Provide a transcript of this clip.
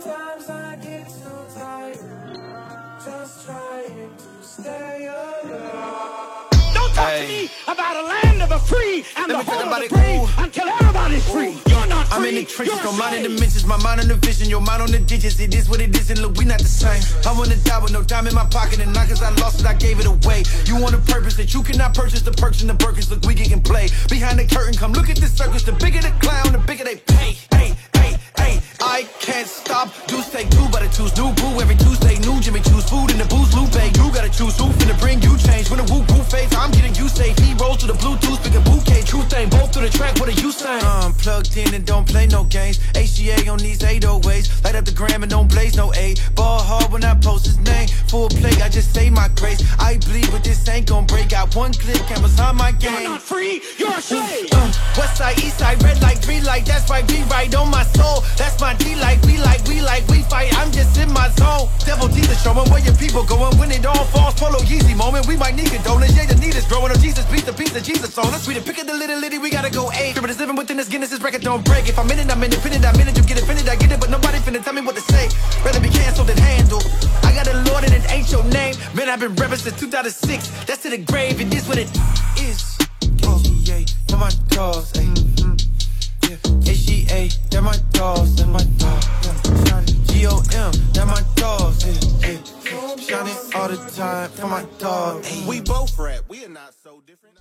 Sometimes I get so tired, just trying to stay alive. Don't talk hey. to me about a land of the free and Let the home of the brave Ooh. until everybody's free. Ooh. You're not free. I'm in the trenches, no mind in dimensions, my mind on the vision, your mind on the digits. It is what it is, and look, we not the same. I wanna die with no dime in my pocket, and not cause I lost it, I gave it away. You want a purpose that you cannot purchase, the perks and the burgers, look, we can play. Behind the curtain, come look at the circus, the bigger the clown, the bigger they pay. Hey, hey. I can't stop. Juice take two, but I choose new boo every Tuesday. New Jimmy choose food in the booze, Lupe. You gotta choose who finna bring you change. When the whoop whoop fades, I'm getting you safe. He rolls to the Bluetooth, pick a bouquet. Truth ain't both to the track, what are you saying? Plugged in and don't play no games. HGA on these 808s. Light up the gram and don't blaze no A. Ball hard when I post his name. Full play, I just say my grace. I bleed, but this ain't gon' break. Got one click, cameras on my You're game. not free. You're a slave. Uh, west side, east side, red light, green light. That's right, be right on my soul. That's my showing where your people going. When it all falls, polo Yeezy moment. We might need condolences. Yeah, the need is growing. Oh, Jesus, piece the piece of Jesus on us. We the pick of the little litty, we gotta go eight. But it's living within this Guinness, this record don't break. If I'm in it, I'm independent. I'm in it, you get offended, I get it. But nobody finna tell me what to say. Rather be canceled than handled. I got a Lord and it ain't your name. Man, I've been rapping since 2006. That's to the grave, it is what it is. HGA, they're my dogs, ayy. Yeah. HGA, they're my dogs, they're my dogs. Yeah. G-O-M, they're my dogs, yeah. All the time, they're my dog. We both rap. We are not so different.